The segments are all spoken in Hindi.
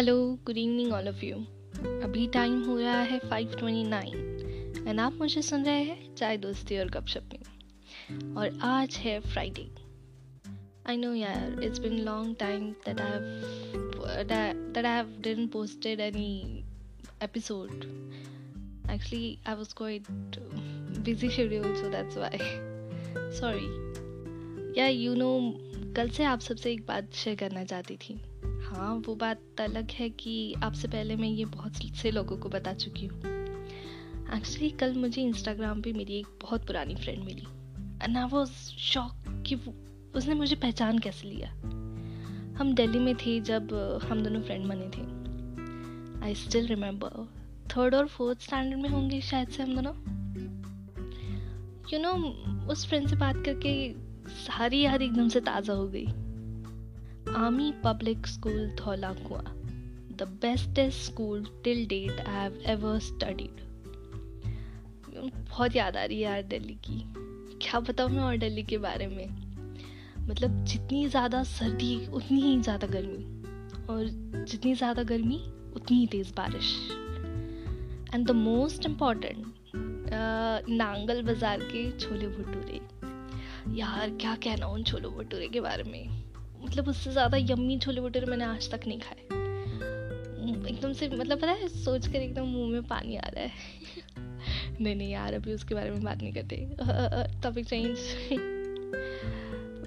Hello good evening all of you अभी टाइम हो रहा है 5:29 एंड आप मुझे सुन रहे हैं चाय दोस्ती और गपशप में और आज है फ्राइडे आई नो यार it's been long time that I have that I posted any episode actually I was quite busy schedule so that's why sorry yeah you know कल से आप सबसे एक बात शेयर करना चाहती थी। हाँ वो बात अलग है कि आपसे पहले मैं ये बहुत से लोगों को बता चुकी हूँ। एक्चुअली कल मुझे इंस्टाग्राम पे मेरी एक बहुत पुरानी फ्रेंड मिली। ना वो शौक कि उसने मुझे पहचान कैसे लिया? हम दिल्ली में थे जब हम दोनों फ्रेंड बने थे। आई स्टिल रिमेम्बर थर्ड और फोर्थ स्टैंडर्ड में होंगे शायद से हम दोनों। यू you नो know, उस फ्रेंड से बात करके सारी याद एकदम से ताज़ा हो गई। Army Public School Tholakua, the bestest school till date I have ever studied. बहुत याद आ रही है यार दिल्ली की। क्या बताऊँ मैं और दिल्ली के बारे में? मतलब जितनी ज़्यादा सर्दी उतनी ही ज़्यादा गर्मी। और जितनी ज़्यादा गर्मी उतनी ही तेज़ बारिश। And the most important Nangal बाज़ार के छोले भटूरे। यार क्या कहना उन छोले भटूरे के बारे में? मतलब उससे ज़्यादा यम्मी छोले भटूरे मैंने आज तक नहीं खाए। एकदम से मतलब पता है सोच कर एकदम मुँह में पानी आ रहा है। नहीं नहीं यार, अभी उसके बारे में बात नहीं करते। टॉपिक चेंज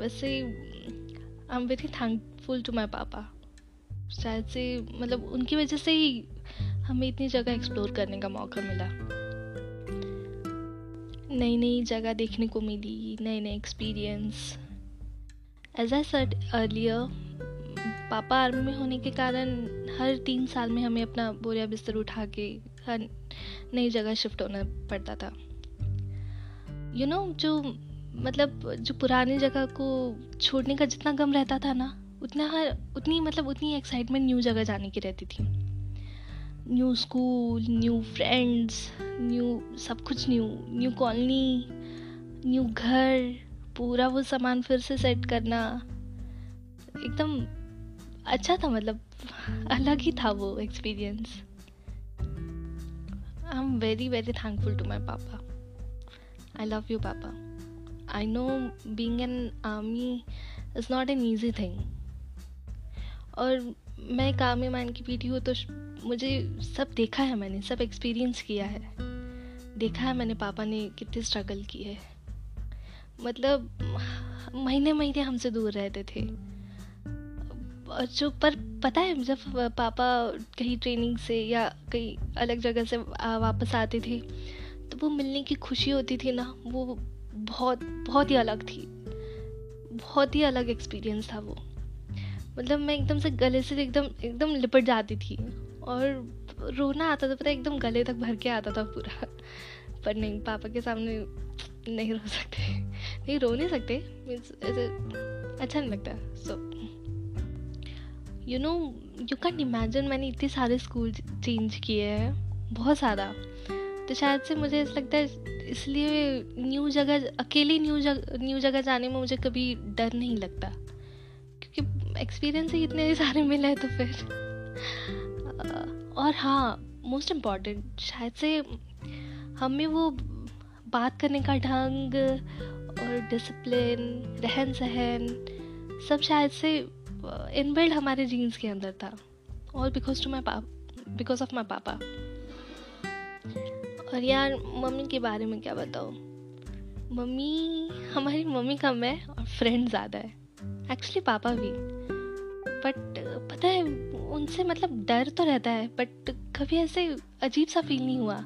वैसे I am very thankful to my पापा। शायद से मतलब उनकी वजह से ही हमें इतनी जगह एक्सप्लोर करने का मौका मिला। नई नई जगह देखने को मिली नए नए experience as I said earlier पापा आर्मी में होने के कारण हर तीन साल में हमें अपना बोरिया बिस्तर उठा के हर नई जगह शिफ्ट होना पड़ता था। यू you नो know, जो मतलब जो पुरानी जगह को छोड़ने का जितना गम रहता था ना उतना हर उतनी मतलब उतनी एक्साइटमेंट न्यू जगह जाने की रहती थी। New school new friends new सब कुछ न्यू न्यू कॉलोनी न्यू घर। पूरा वो सामान फिर से सेट करना एकदम अच्छा था मतलब अलग ही था वो experience I am very very thankful to my पापा आई लव यू पापा I know being an army is not an easy thing और मैं एक आर्मी मैन की बेटी हूँ तो मुझे सब देखा है मैंने, सब एक्सपीरियंस किया है। देखा है मैंने पापा ने कितनी स्ट्रगल की है। मतलब महीने महीने हमसे दूर रहते थे। जो, पर पता है, जब पापा कहीं ट्रेनिंग से या कहीं अलग जगह से वापस आते थे तो वो मिलने की खुशी होती थी ना, वो बहुत बहुत ही अलग थी। बहुत ही अलग एक्सपीरियंस था वो। मतलब मैं एकदम से गले से एकदम एकदम लिपट जाती थी। और रोना आता था, पता एकदम गले तक भर के आता था पूरा। पर नहीं, पापा के सामने नहीं रो सकते। नहीं रो नहीं सकते मीन्स ऐसे अच्छा नहीं लगता। So you know you can imagine मैंने इतने सारे स्कूल चेंज किए हैं, बहुत सारा। तो शायद से मुझे ऐसा लगता है, इसलिए न्यू जगह, अकेली न्यू जगह न्यू जगह जाने में मुझे कभी डर नहीं लगता। क्योंकि एक्सपीरियंस ही इतने सारे मिले हैं तो फिर। और हाँ मोस्ट इंपॉर्टेंट शायद से हमें वो बात करने का ढंग और डिसिप्लिन रहन सहन सब शायद से इनबिल्ड हमारे जीन्स के अंदर था। और बिकॉज़ टू माई पाप बिकॉज़ ऑफ़ माई पापा और यार, मम्मी के बारे में क्या बताओ मम्मी, हमारी मम्मी कम है और फ्रेंड ज़्यादा है। एक्चुअली पापा भी। बट पता है, उनसे मतलब डर तो रहता है बट कभी ऐसे अजीब सा फील नहीं हुआ।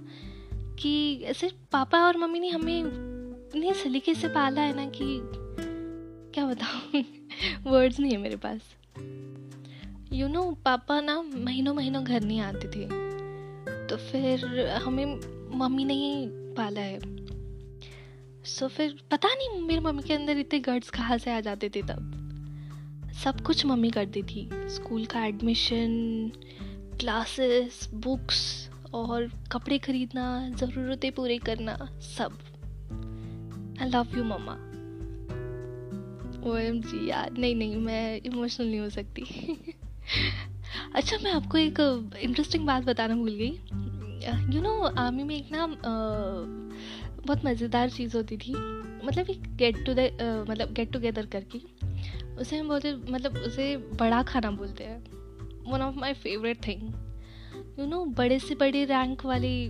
कि ऐसे पापा और मम्मी ने हमें इतने सलीके से पाला है ना कि क्या बताऊँ? वर्ड्स नहीं है मेरे पास। यू you नो know, पापा ना महीनों महीनों घर नहीं आते थे। तो फिर हमें मम्मी ने ही पाला है। सो so, फिर पता नहीं मेरी मम्मी के अंदर इतने गर्ड्स कहाँ से आ जाते थे तब। सब कुछ मम्मी करती थी। स्कूल का एडमिशन क्लासेस बुक्स और कपड़े खरीदना, ज़रूरतें पूरी करना, सब। I love you mamma O M G यार, नहीं नहीं, मैं इमोशनल नहीं हो सकती। अच्छा मैं आपको एक इंटरेस्टिंग बात बताना भूल गई। यू नो आर्मी में एक ना बहुत मज़ेदार चीज़ होती थी। मतलब एक गेट टू द मतलब गेट टुगेदर करके। उसे हम बोलते मतलब उसे बड़ा खाना बोलते हैं। One of my favourite thing you know बड़े से बड़े रैंक वाले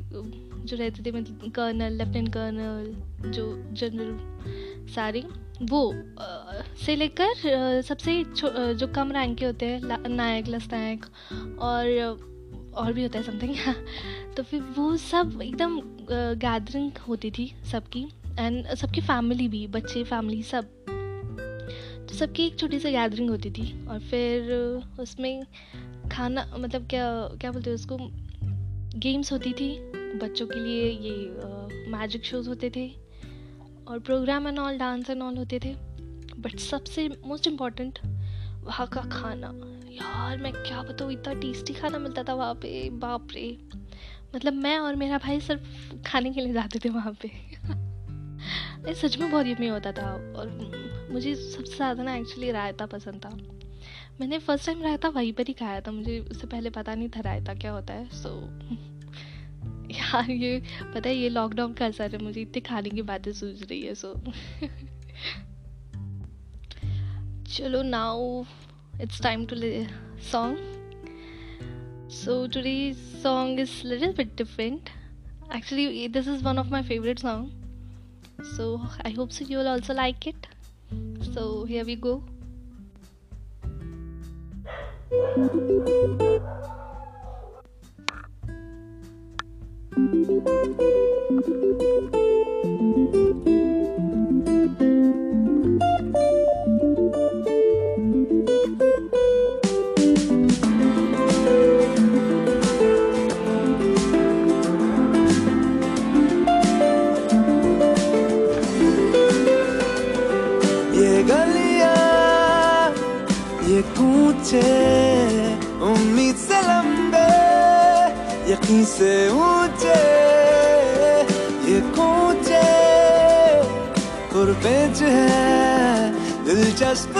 जो रहते थे मतलब कर्नल लेफ्टिनेंट कर्नल जो जनरल सारे वो आ, से लेकर सबसे जो कम रैंक के होते हैं नायक लस नायक और और भी होता है समथिंग तो फिर वो सब एकदम गैदरिंग होती थी सबकी एंड सबकी फैमिली भी बच्चे फैमिली सब। तो सबकी एक छोटी सी गैदरिंग होती थी और फिर उसमें खाना मतलब क्या क्या बोलते हैं उसको गेम्स होती थी। बच्चों के लिए ये मैजिक शोज़ होते थे और programme and all dance and all होते थे। बट सबसे मोस्ट इंपॉर्टेंट वहाँ का खाना। यार, मैं क्या बताऊँ, इतना टेस्टी खाना मिलता था वहाँ पे, बाप रे। मतलब मैं और मेरा भाई सिर्फ़ खाने के लिए जाते थे वहाँ पे। सच में बहुत यमी होता था और मुझे सबसे ज़्यादा ना एक्चुअली रायता पसंद था। मैंने फ़र्स्ट टाइम रायता वहीं पर ही खाया था मुझे उससे पहले पता नहीं था रायता क्या होता है सो so, यार ये पता है ये लॉकडाउन का असर है मुझे इतने खाने की बातें सूझ रही है सो चलो now it's time to so today's song is a little bit different. Actually this is one of my favorite song. So i hope so you'll also like it. So here we go से ऊँचे ये कूचे कुरपेच है दिलचस्प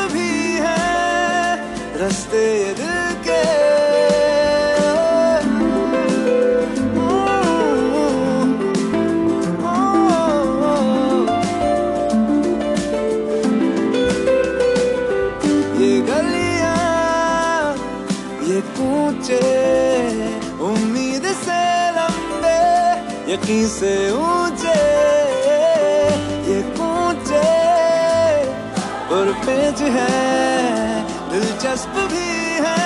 यकीन से ऊँचे, ये कूचे और पेज है, दिलचस्प भी है,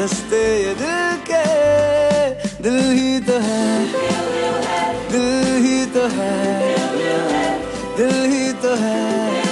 रस्ते ये दिल के, दिल ही तो है, दिल ही तो है, दिल ही तो है।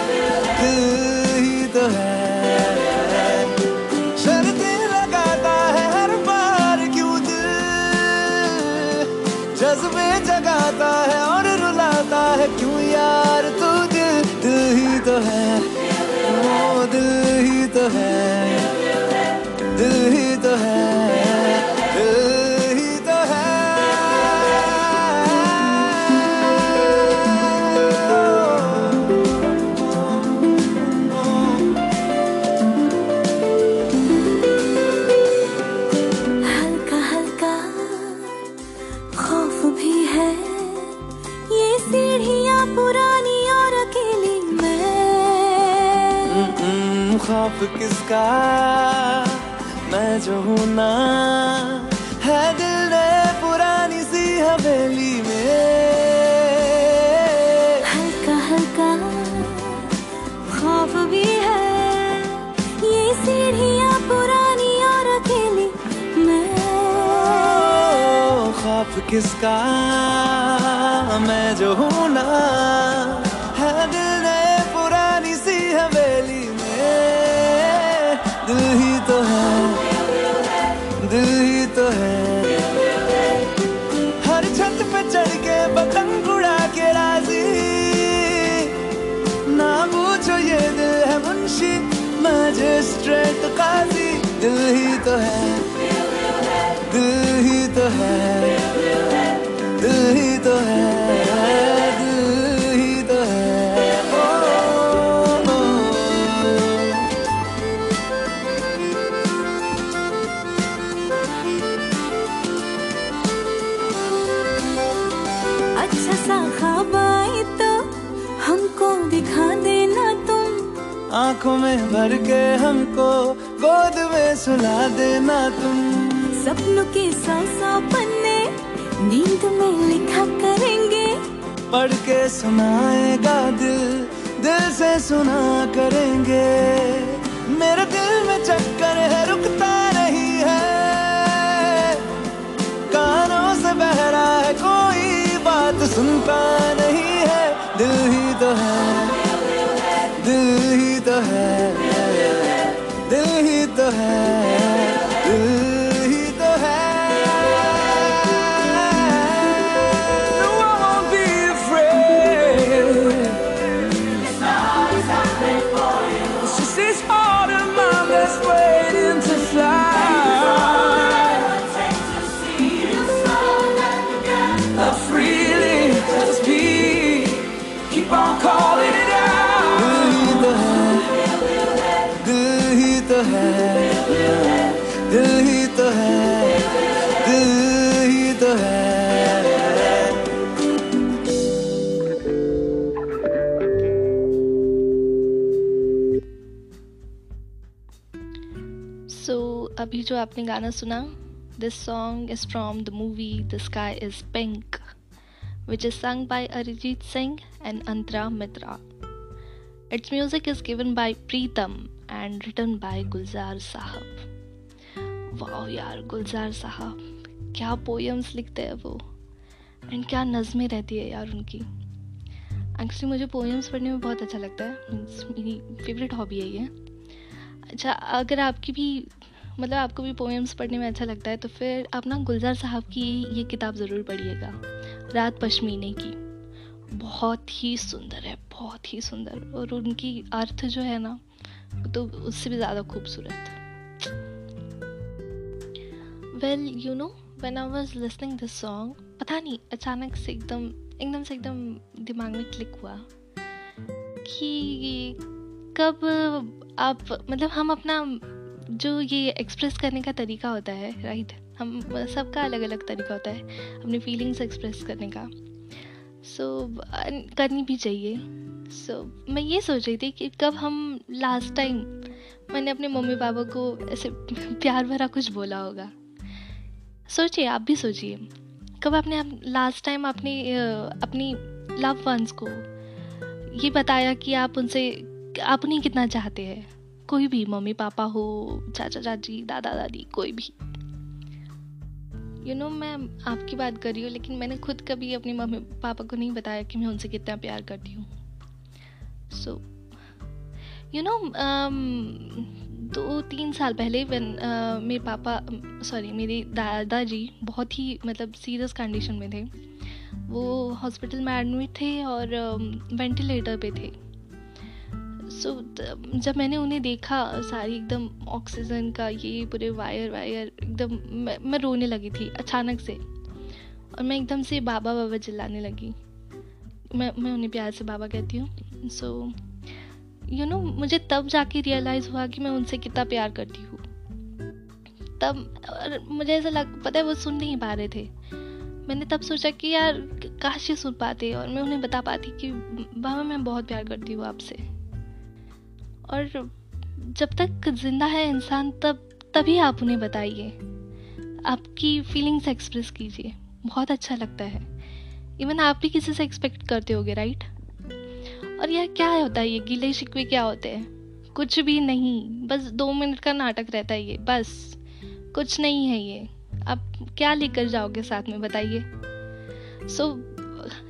खौफ किसका? मैं जो हूँ ना है दिल ने पुरानी सी हवेली में। किसका? मैं जो हूँ ना, है दिल ने पुरानी सी हवेली में। दिल ही तो है, दिल ही तो है। हर छत पे चढ़ के पतंग उड़ा के राज़ी। ना पूछो ये दिल है मुंशी मजिस्ट्रेट काजी। दिल ही तो है। में भर के हमको गोद में सुला देना तुम। सपनों के सौ सौ पन्ने नींद में लिखा करेंगे। पढ़ के सुनाएगा दिल दिल से सुना करेंगे। अभी जो आपने गाना सुना this song is from the movie the sky is pink which is sung by Arijit Singh and Antara Mitra it's music is given by Pritam and written by Gulzar Sahab वाह यार गुलजार साहब क्या पोएम्स लिखते हैं वो एंड क्या नज़में रहती है यार उनकी एक्चुअली मुझे पोएम्स पढ़ने में बहुत अच्छा लगता है। मीन्स मेरी फेवरेट हॉबी है ये। अच्छा अगर आपकी भी मतलब आपको भी पोएम्स पढ़ने में अच्छा लगता है तो फिर आप ना गुलजार साहब की ये किताब ज़रूर पढ़िएगा, रात पश्मीने की। बहुत ही सुंदर है, बहुत ही सुंदर। और उनकी अर्थ जो है ना तो उससे भी ज़्यादा खूबसूरत। Well you know when I was listening this song पता नहीं, अचानक से एकदम एकदम से एकदम दिमाग में क्लिक हुआ कि कब आप मतलब हम अपना जो ये एक्सप्रेस करने का तरीका होता है राइट हम सबका अलग अलग तरीका होता है अपनी फीलिंग्स एक्सप्रेस करने का। सो so, करनी भी चाहिए। सो so, मैं ये सोच रही थी कि कब हम लास्ट टाइम मैंने अपने मम्मी पापा को ऐसे प्यार भरा कुछ बोला होगा। सोचिए आप भी सोचिए। कब आपने आप लास्ट टाइम अपने अपनी लव वंस को ये बताया कि आप उनसे आप उन्हें कितना चाहते हैं? कोई भी मम्मी पापा हो चाचा चाची दादा दादी कोई भी। यू you नो know, मैं आपकी बात कर रही हूँ लेकिन मैंने खुद कभी अपने मम्मी पापा को नहीं बताया कि मैं उनसे कितना प्यार करती हूँ। सो यू नो दो तीन साल पहले वन uh, मेरे पापा सॉरी मेरे दादाजी बहुत ही मतलब सीरियस कंडीशन में थे। वो हॉस्पिटल में एडमिट थे और वेंटिलेटर uh, पे थे। सो जब मैंने उन्हें देखा सारी एकदम ऑक्सीजन का ये पूरे वायर वायर एकदम मैं, मैं रोने लगी थी अचानक से। और मैं एकदम से बाबा बाबा चिल्लाने लगी। मैं मैं उन्हें प्यार से बाबा कहती हूँ। सो यू नो मुझे तब जाके रियलाइज़ हुआ कि मैं उनसे कितना प्यार करती हूँ। तब और मुझे ऐसा लग पता है वो सुन नहीं पा रहे थे। मैंने तब सोचा कि यार काश ये सुन पाते और मैं उन्हें बता पाती कि बाबा मैं बहुत प्यार करती हूँ आपसे। और जब तक ज़िंदा है इंसान तब तभी आप उन्हें बताइए। आपकी फीलिंग्स एक्सप्रेस कीजिए। बहुत अच्छा लगता है। इवन आप भी किसी से एक्सपेक्ट करते होगे राइट और यह क्या होता है? ये गिले शिकवे क्या होते हैं? कुछ भी नहीं। बस दो मिनट का नाटक रहता है ये। बस। कुछ नहीं है ये। आप क्या लेकर जाओगे साथ में बताइए। सो so,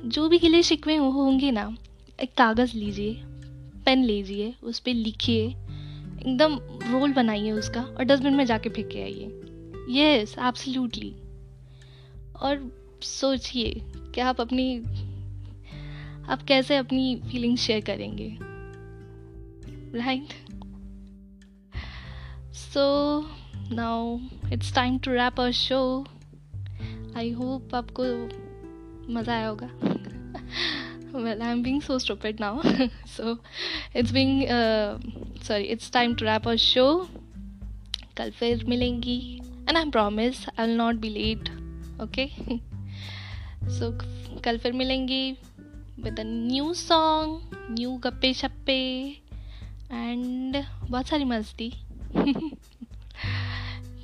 जो भी गिले शिकवे होंगे ना एक कागज़ लीजिए। पेन लीजिए, उस पर लिखिए, एकदम रोल बनाइए उसका और डस्टबिन में जाके फेंक के आइए। यस एब्सोल्युटली और सोचिए कि आप अपनी, आप कैसे अपनी फीलिंग्स शेयर करेंगे? Right so now it's time to wrap our show I hope आपको मज़ा आया होगा। well i'm being so stupid now so it's being uh, sorry it's time to wrap our show कल फिर मिलेंगी and I promise I will not be late okay so कल फिर मिलेंगी with a new song, new gappe shappe, and बहुत सारी मस्ती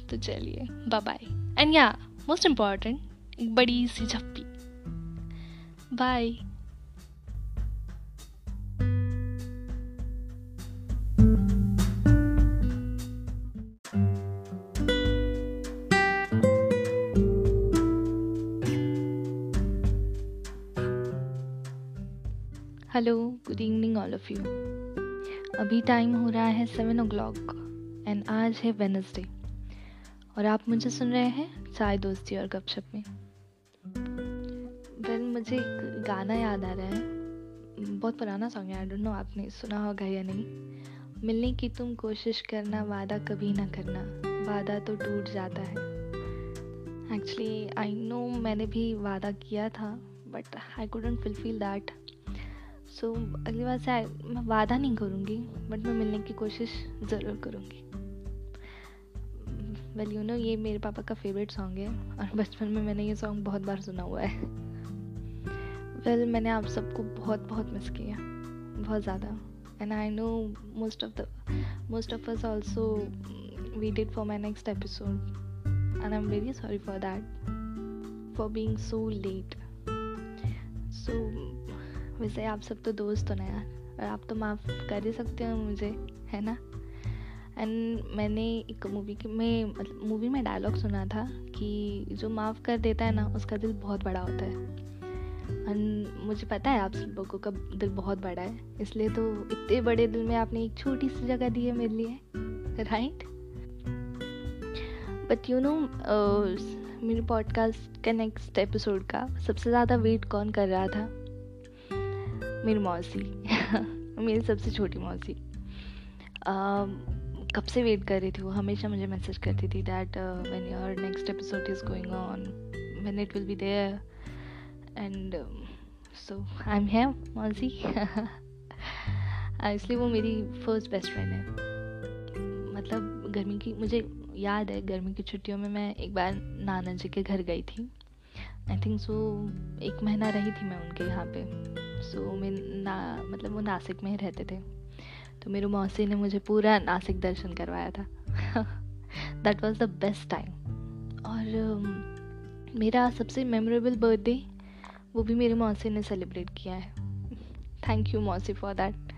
तो चलिए bye bye and yeah most important एक बड़ी सी झप्पी bye hello good evening all of you अभी टाइम हो रहा है सेवन ओ क्लॉक एंड आज है वेनसडे और आप मुझे सुन रहे हैं चाय दोस्ती और गपशप में। वेल मुझे एक गाना याद आ रहा है। बहुत पुराना सॉन्ग है आई डोंट नो आपने सुना होगा या नहीं। मिलने की तुम कोशिश करना, वादा कभी ना करना। वादा तो टूट जाता है। एक्चुअली आई नो मैंने भी वादा किया था but I couldn't fulfill that so so, अगली बार से मैं वादा नहीं करूँगी बट मैं मिलने की कोशिश ज़रूर करूँगी। वेल यू नो ये मेरे पापा का फेवरेट सॉन्ग है और बचपन में मैंने ये सॉन्ग बहुत बार सुना हुआ है। वेल well, मैंने आप सबको बहुत बहुत मिस किया बहुत ज़्यादा। And I know most of the most of us also waited for my next episode and I am very sorry for that for being so late so वैसे आप सब तो दोस्त हो ना यार। और आप तो माफ़ कर ही सकते हो मुझे, है ना? एंड मैंने एक मूवी के, में मतलब मूवी में डायलॉग सुना था कि जो माफ़ कर देता है ना, उसका दिल बहुत बड़ा होता है। एंड मुझे पता है आप सब लोगों का दिल बहुत बड़ा है। इसलिए तो इतने बड़े दिल में आपने एक छोटी सी जगह दी है मेरे लिए राइट बट यू नो मेरे पॉडकास्ट का नेक्स्ट एपिसोड का सबसे ज़्यादा वेट कौन कर रहा था? मेरी मौसी। मेरी सबसे छोटी मौसी। कब से वेट कर रही थी वो? हमेशा मुझे मैसेज करती थी that when your next episode is going on when it will be there and so I am है मौसी। इसलिए वो मेरी फ़र्स्ट बेस्ट फ्रेंड है। मतलब गर्मी की, मुझे याद है, गर्मी की छुट्टियों में मैं एक बार नाना जी के घर गई थी। आई थिंक सो एक महीना रही थी मैं उनके यहाँ पे। सो मैं ना मतलब वो नासिक में ही रहते थे। तो मेरे मौसी ने मुझे पूरा नासिक दर्शन करवाया था। That was the best time और um, मेरा सबसे मेमोरेबल बर्थडे वो भी मेरी मौसी ने सेलिब्रेट किया है। थैंक यू मौसी फॉर दैट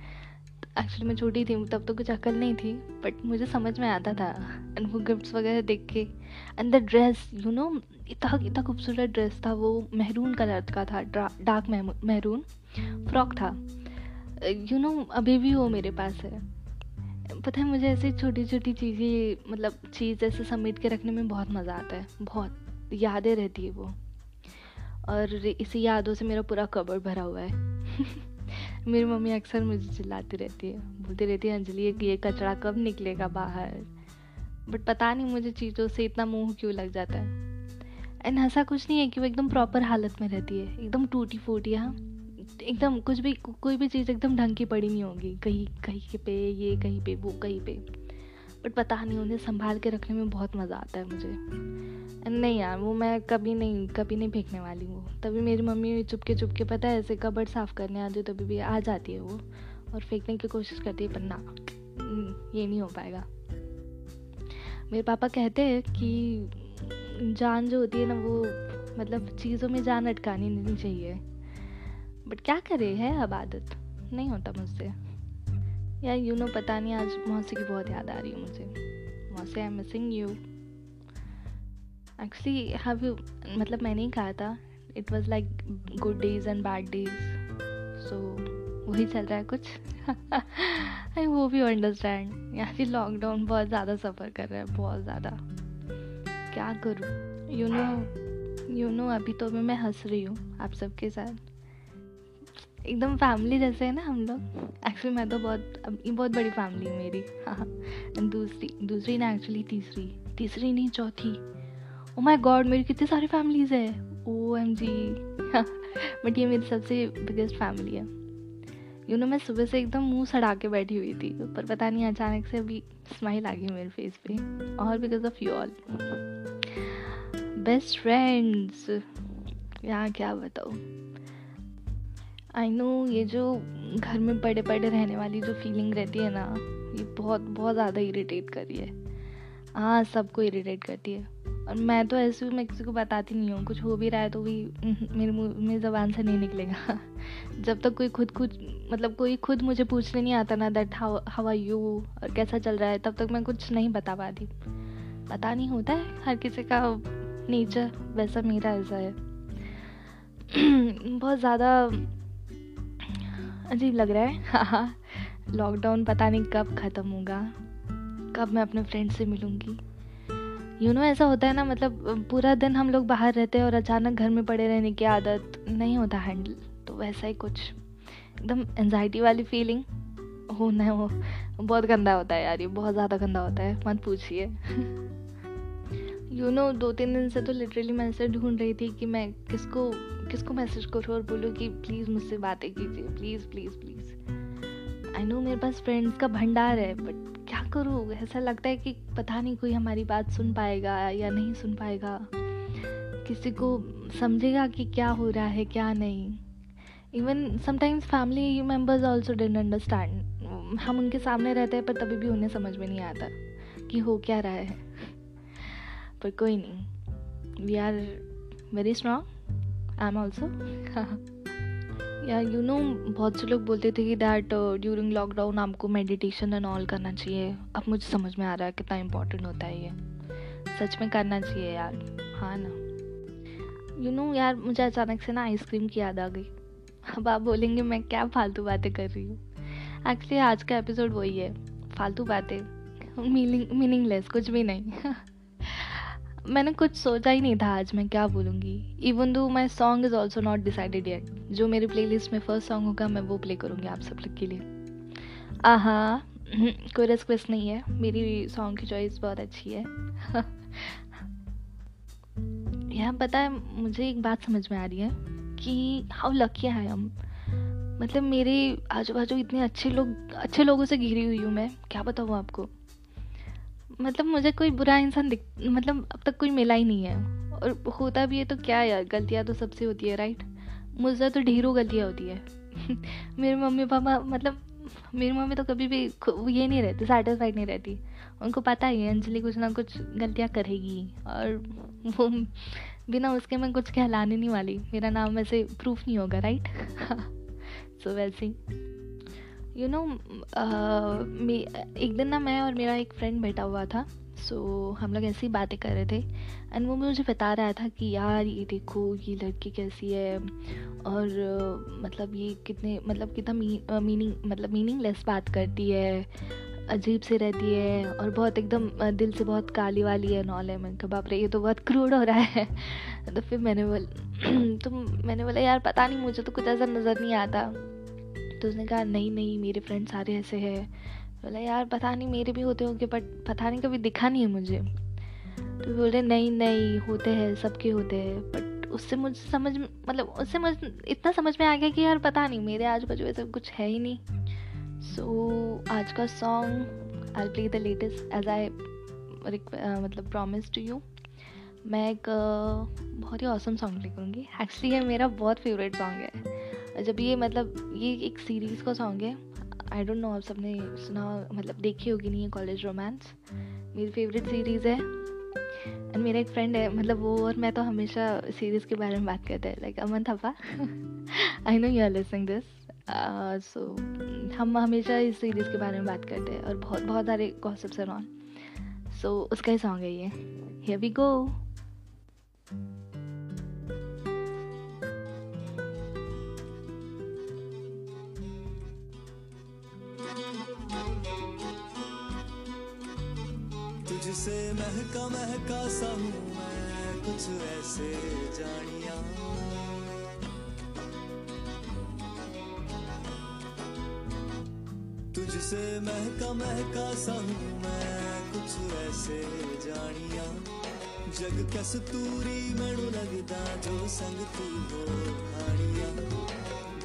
एक्चुअली मैं छोटी थी तब तो कुछ अकल नहीं थी बट मुझे समझ में आता था। एंड वो गिफ्ट्स वगैरह देख के and the dress you know इतना इतना खूबसूरत ड्रेस था, वो मेहरून कलर का था डार्क मेहरून फ्रॉक था। यू नो अभी भी वो मेरे पास है। पता है, मुझे ऐसी छोटी छोटी चीज़ें मतलब चीज़ ऐसे समेट के रखने में बहुत मज़ा आता है। बहुत यादें रहती है वो। और इसी यादों से मेरा पूरा कबर भरा हुआ है। मेरी मम्मी अक्सर मुझे चिल्लाती रहती है। बोलती रहती है, अंजलि कि ये कचरा कब निकलेगा बाहर? बट पता नहीं, मुझे चीज़ों से इतना मुँह क्यों लग जाता है। एंड ऐसा कुछ नहीं है कि वो एकदम प्रॉपर हालत में रहती है। एकदम टूटी फूटी हाँ। एकदम कुछ भी कोई भी चीज़ एकदम ढंग की पड़ी नहीं होगी। कहीं कहीं पे, ये कहीं पे, वो कहीं पे। बट पता नहीं, उन्हें संभाल के रखने में बहुत मज़ा आता है मुझे। नहीं यार, वो मैं कभी नहीं कभी नहीं फेंकने वाली हूँ। तभी मेरी मम्मी चुपके चुपके, पता है, ऐसे कबर्ड साफ़ करने आती है, तभी भी आ जाती है वो। और फेंकने की कोशिश करती है, पर ना ये नहीं हो पाएगा। मेरे पापा कहते हैं कि जान जो होती है ना वो मतलब चीज़ों में जान अटकानी नहीं चाहिए। बट क्या करे, है अब आदत? नहीं होता मुझसे। यार यू नो पता नहीं आज मौसी की बहुत याद आ रही है मुझे। मौसी I am missing you actually have you मतलब मैंने ही कहा था it was like good days and bad days so वही चल रहा है कुछ। आई वो भी अंडरस्टैंड यहाँ भी लॉकडाउन बहुत ज़्यादा सफ़र कर रहा है, बहुत ज़्यादा। क्या करूँ? यू नो यू नो अभी तो मैं मैं हंस रही हूँ आप सबके साथ। एकदम फैमिली जैसे है ना हम लोग। एक्चुअली मैं तो बहुत बहुत बड़ी फैमिली है मेरी। हाँ दूसरी दूसरी ना एक्चुअली तीसरी। तीसरी नहीं, चौथी। ओ माय गॉड मेरी कितनी सारी फैमिलीज़ है। ओ एम जी बट ये मेरी सबसे बिगेस्ट फैमिली है। यू नो मैं सुबह से एकदम मुँह सड़ा के बैठी हुई थी, पर पता नहीं अचानक से अभी स्माइल आ गई मेरे फेस पे। और because of you all best friends यहाँ क्या बताओ आई नो ये जो घर में पड़े पड़े रहने वाली जो फीलिंग रहती है ना, ये बहुत बहुत ज़्यादा इरिटेट करी है। हाँ सबको इरिटेट करती है। और मैं तो ऐसे भी मैं किसी को बताती नहीं हूँ, कुछ हो भी रहा है तो भी मेरे मुँह में ज़बान से नहीं निकलेगा। जब तक कोई खुद खुद मतलब कोई खुद मुझे पूछने नहीं आता ना that how how are you और कैसा चल रहा है, तब तक मैं कुछ नहीं बता पाती। पता नहीं होता है हर किसी का नेचर वैसा मेरा ऐसा है। बहुत ज़्यादा अजीब लग रहा है। हाँ हाँ। लॉकडाउन पता नहीं कब ख़त्म होगा। कब मैं अपने फ्रेंड से मिलूँगी। यू नो ऐसा होता है ना मतलब पूरा दिन हम लोग बाहर रहते हैं और अचानक घर में पड़े रहने की आदत नहीं होता हैंडल तो वैसा ही कुछ। एकदम एनजाइटी वाली फीलिंग हो ना हो बहुत गंदा होता है यार, ये बहुत ज़्यादा गंदा होता है। मत पूछिए। यू नो दो तीन दिन से तो लिटरली मैं ऐसे ढूंढ रही थी कि मैं किसको किसको मैसेज करूँ और बोलूँ कि प्लीज़ मुझसे बातें कीजिए please please please I know मेरे पास फ्रेंड्स का भंडार है बट क्या करूँ? ऐसा लगता है कि पता नहीं कोई हमारी बात सुन पाएगा या नहीं सुन पाएगा। किसी को समझेगा कि क्या हो रहा है, क्या नहीं। Even sometimes family members also don't understand हम उनके सामने रहते हैं, पर तभी भी उन्हें समझ में नहीं आता कि हो क्या रहा है। पर कोई नहीं we are very strong I am also yeah you know बहुत से लोग बोलते थे कि दैट ड्यूरिंग लॉकडाउन आपको मेडिटेशन एंड ऑल करना चाहिए। अब मुझे समझ में आ रहा है कितना इम्पोर्टेंट होता है ये। सच में करना चाहिए यार। हाँ ना। यू you नो know, यार मुझे अचानक से ना आइसक्रीम की याद आ गई। अब आप बोलेंगे मैं क्या फालतू बातें कर रही हूँ। एक्चुअली आज का एपिसोड वही है। फालतू बातें। मीनिंग मीनिंगलेस कुछ भी नहीं। मैंने कुछ सोचा ही नहीं था आज मैं क्या बोलूँगी। Even though my song is also not decided yet जो मेरे प्ले लिस्ट में फ़र्स्ट सॉन्ग होगा, मैं वो प्ले करूँगी आप सब लोग के लिए। आहा, कोई रिस्क नहीं है। मेरी सॉन्ग की चॉइस बहुत अच्छी है। यह पता है, मुझे एक बात समझ में आ रही है कि हाउ लकी है हम मतलब मेरे आजू बाजू इतने अच्छे लोग, अच्छे लोगों से घिरी हुई हूँ मैं। क्या बताऊँ आपको? मतलब मुझे कोई बुरा इंसान दिख मतलब अब तक कोई मिला ही नहीं है। और होता भी है तो क्या यार, गलतियाँ तो सबसे होती है राइट मुझसे तो ढेरों गलतियाँ होती है। मेरे मम्मी पापा मतलब मेरी मम्मी तो कभी भी ये नहीं रहती सेटिस्फाइड नहीं रहती। उनको पता ही है, अंजलि कुछ ना कुछ गलतियाँ करेगी। और वो बिना उसके मैं कुछ कहलाने नहीं वाली। मेरा नाम वैसे प्रूफ नहीं होगा राइट सो वैसे यू नो uh, एक दिन ना मैं और मेरा एक फ्रेंड बैठा हुआ था सो so, हम लोग ऐसी बातें कर रहे थे एंड वो मुझे बता रहा था कि यार ये देखो ये लड़की कैसी है और uh, मतलब ये कितने मतलब कितना मीनिंग uh, मतलब मीनिंगलेस बात करती है अजीब से रहती है और बहुत एकदम दिल से बहुत काली वाली है नॉल है। मैंने कहा बाप रे ये तो बहुत क्रूड हो रहा है। तो फिर मैंने बोल तो मैंने बोला यार पता नहीं मुझे तो कुछ ऐसा नज़र नहीं आता। तो उसने कहा नहीं नहीं मेरे फ्रेंड सारे ऐसे हैं। बोला यार पता नहीं मेरे भी होते होंगे बट पता नहीं कभी दिखा नहीं है मुझे। तो बोले नहीं नहीं होते हैं सबके होते हैं बट उससे मुझे समझ मतलब उससे मुझ इतना समझ में आ गया कि यार पता नहीं मेरे आजू बाजू ऐसा कुछ है ही नहीं। सो so, आज का song I play the latest as I मतलब प्रॉमिस टू यू मैं एक बहुत ही औसम सॉन्ग करूँगी। एक्चुअली ये मेरा बहुत फेवरेट सॉन्ग है। जब ये मतलब ये एक सीरीज़ का सॉन्ग है आई डोंट नो आप सबने सुना मतलब देखी होगी नहीं है कॉलेज रोमांस मेरी फेवरेट सीरीज़ है। एंड मेरा एक फ्रेंड है मतलब वो और मैं तो हमेशा सीरीज़ के बारे में बात करते हैं like Aman Thapa. I know you are listening this so हम हमेशा इस सीरीज़ के बारे में बात करते हैं और बहुत बहुत सारे गॉसिप्स हैं ऑन सो उसका ही सॉन्ग है ये। हियर वी गो तुझसे महका महका सा हूँ मैं, कुछ ऐसे जानिया। तुझसे महका महका सा हूँ मैं, कुछ ऐसे जानिया। जग कस्तूरी मैनू लगदा, जो संग तू हो खानिया।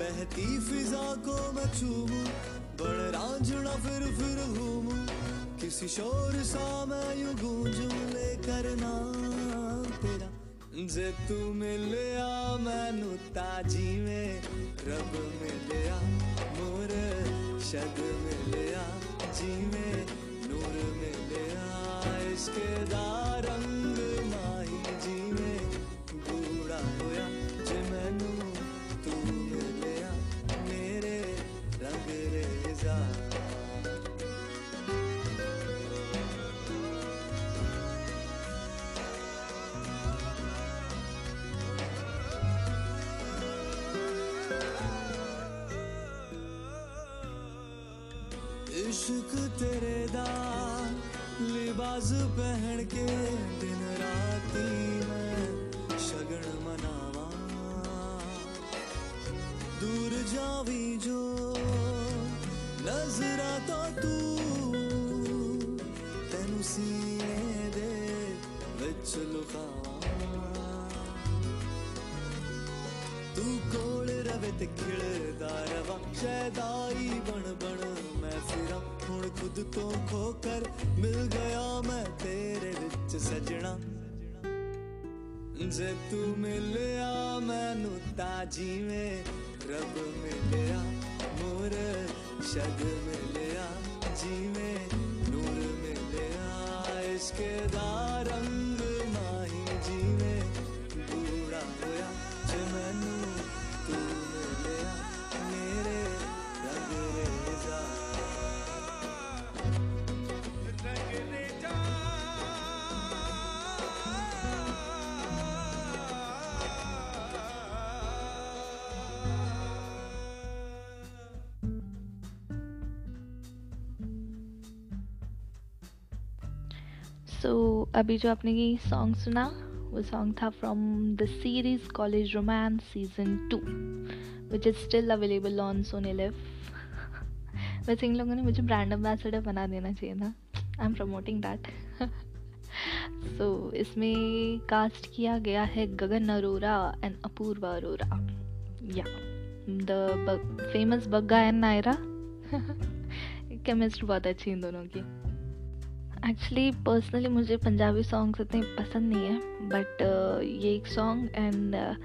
बहती फिजा को मैं छूमू बड़ रांझणा फिर फिर घूम। किसी शोर सा मैं यू गूंजू लेकर ना तेरा। जे तू मिलया, मैनू ताजी में रब मिलया, मोर शद मिलया, जी में नूर मिलया। इश्क दा इश्क तेरे दा लिबास पहन के दिन राती मैं शगन मनावा। दूर जावी जो नज़र तो तू तेन सीने दे तू कोल रवे ते खिलदा रवा शैदाई बन बन मैं फिरा हुन खुद तो खोकर मिल गया मैं तेरे विच सजना। जे तू मिलया, मैनू ताजी में रब मिलया, मोर शग मिलिया जी में नूर मिलिया इसके दा सो so, अभी जो आपने ये सॉन्ग सुना वो सॉन्ग था from the series College Romance season two which is still available on Sony LIV वैसे इन लोगों ने मुझे ब्रांड एम्बेसडर बना देना चाहिए था I am promoting that so इसमें कास्ट किया गया है Gagan Arora and Apoorva Arora. Yeah the famous Bagga and Naira. Chemistry बहुत अच्छी इन दोनों की। एक्चुअली पर्सनली मुझे पंजाबी सॉन्ग्स इतने पसंद नहीं है बट ये एक सॉन्ग एंड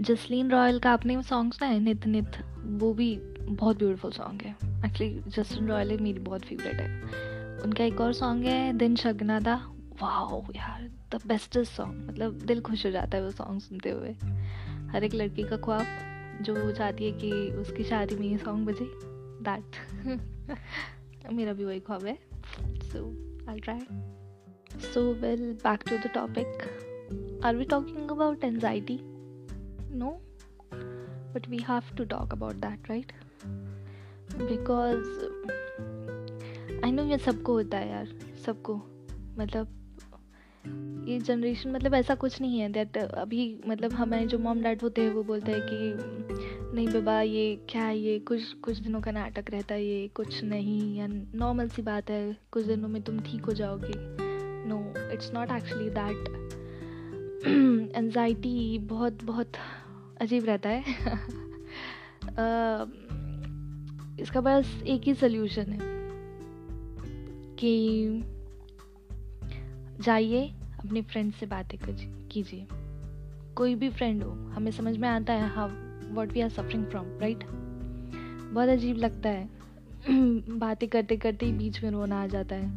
जसलीन रॉयल का आपने सॉन्ग सुना है? नित नित, वो भी बहुत ब्यूटीफुल सॉन्ग है। एक्चुअली जसलीन रॉयल मेरी बहुत फेवरेट है। उनका एक और सॉन्ग है, दिन शगना दा वाह यार द बेस्टेस्ट सॉन्ग मतलब दिल खुश हो जाता है वो सॉन्ग सुनते हुए। हर एक लड़की का ख्वाब, जो चाहती है कि उसकी शादी में ये सॉन्ग बजे। दैट मेरा भी वही ख्वाब है। सो I'll try. So, well, back to the topic. Are we talking about anxiety? No. But we have to talk about that, right? Because I know ये सबको होता है यार सबको मतलब ये जनरेशन मतलब ऐसा कुछ नहीं है दैट अभी मतलब हमारे जो मॉम डैड होते हैं वो बोलते हैं कि नहीं बाबा ये क्या है ये कुछ कुछ दिनों का नाटक रहता है ये कुछ नहीं या नॉर्मल सी बात है कुछ दिनों में तुम ठीक हो जाओगे। No it's not actually that anxiety बहुत बहुत अजीब रहता है। uh, इसका बस एक ही सोल्यूशन है कि जाइए अपने फ्रेंड से बातें कीजिए। कोई भी फ्रेंड हो हमें समझ में आता है हाँ what we are suffering from right बहुत अजीब लगता है। बातें करते करते ही बीच में रोना आ जाता है।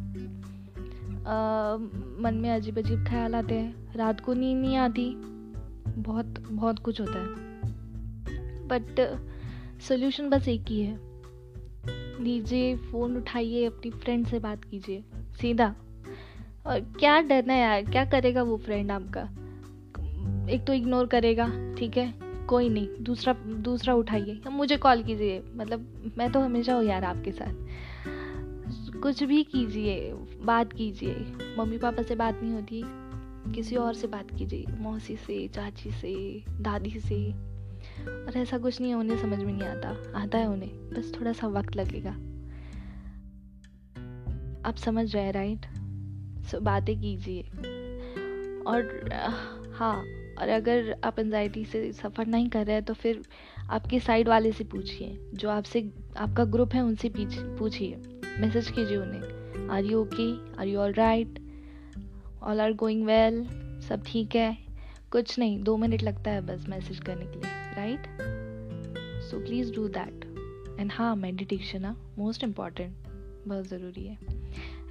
आ, मन में अजीब अजीब ख्याल आते हैं। रात को नींद नहीं आती। बहुत बहुत कुछ होता है। बट सोल्यूशन बस एक ही है। लीजिए फ़ोन उठाइए अपनी फ्रेंड से बात कीजिए। सीधा। और क्या डरना है यार? क्या करेगा वो फ्रेंड आपका? एक तो इग्नोर करेगा ठीक है? कोई नहीं, दूसरा दूसरा उठाइए। या मुझे कॉल कीजिए मतलब मैं तो हमेशा हूँ यार आपके साथ। कुछ भी कीजिए, बात कीजिए। मम्मी पापा से बात नहीं होती। किसी और से बात कीजिए, मौसी से, चाची से, दादी से। और ऐसा कुछ नहीं है, उन्हें समझ में नहीं आता। आता है उन्हें, बस थोड़ा सा वक्त लगेगा। आप समझ रहे हैं राइट सो बातें कीजिए। और हाँ और अगर आप एनजाइटी से सफ़र नहीं कर रहे हैं तो फिर आपके साइड वाले से पूछिए, जो आपसे, आपका ग्रुप है, उनसे पूछिए। मैसेज कीजिए उन्हें are you okay are you all right all are going well सब ठीक है? कुछ नहीं, दो मिनट लगता है बस मैसेज करने के लिए right so please do that and हाँ मेडिटेशन हाँ मोस्ट इंपॉर्टेंट बहुत ज़रूरी है।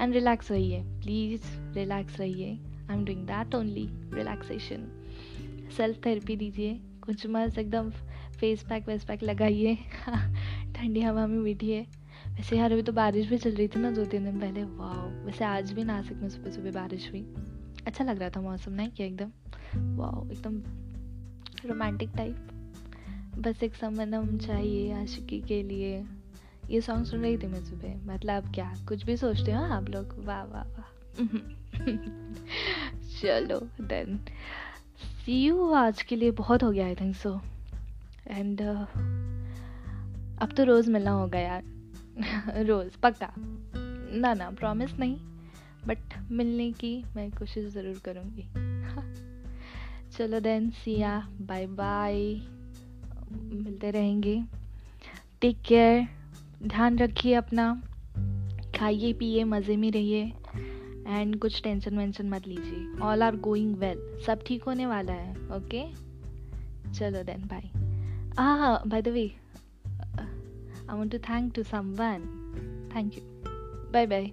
एंड रिलैक्स रहिए प्लीज़ रिलैक्स रहिए। I am doing that only relaxation self therapy दीजिए। कुछ मस्त एकदम फेस पैक वेस पैक लगाइए। ठंडी हवा में बैठिए। वैसे यार, अभी तो बारिश भी चल रही थी ना दो तीन दिन पहले। वाह वैसे आज भी नासिक में सुबह सुबह बारिश हुई। अच्छा लग रहा था मौसम, नहीं क्या एकदम? वाह एकदम रोमांटिक टाइप बस एक समनम चाहिए आशिकी के लिए। ये सॉन्ग सुन रही थी मैं सुबह। मतलब क्या, कुछ भी सोचते हाँ आप लोग? वाह वाह वाह। चलो देन सी यू आज के लिए बहुत हो गया आई थिंक सो एंड अब तो रोज़ मिलना होगा यार। रोज़, पक्का। ना ना प्रॉमिस नहीं। बट मिलने की मैं कोशिश ज़रूर करूँगी। चलो देन सिया बाय बाय मिलते रहेंगे। टेक केयर ध्यान रखिए अपना। खाइए, पिए, मज़े में रहिए। एंड कुछ टेंशन वेंशन मत लीजिए। ऑल आर गोइंग वेल सब ठीक होने वाला है ओके चलो देन बाय हाँ by the way I want to thank to someone thank you bye bye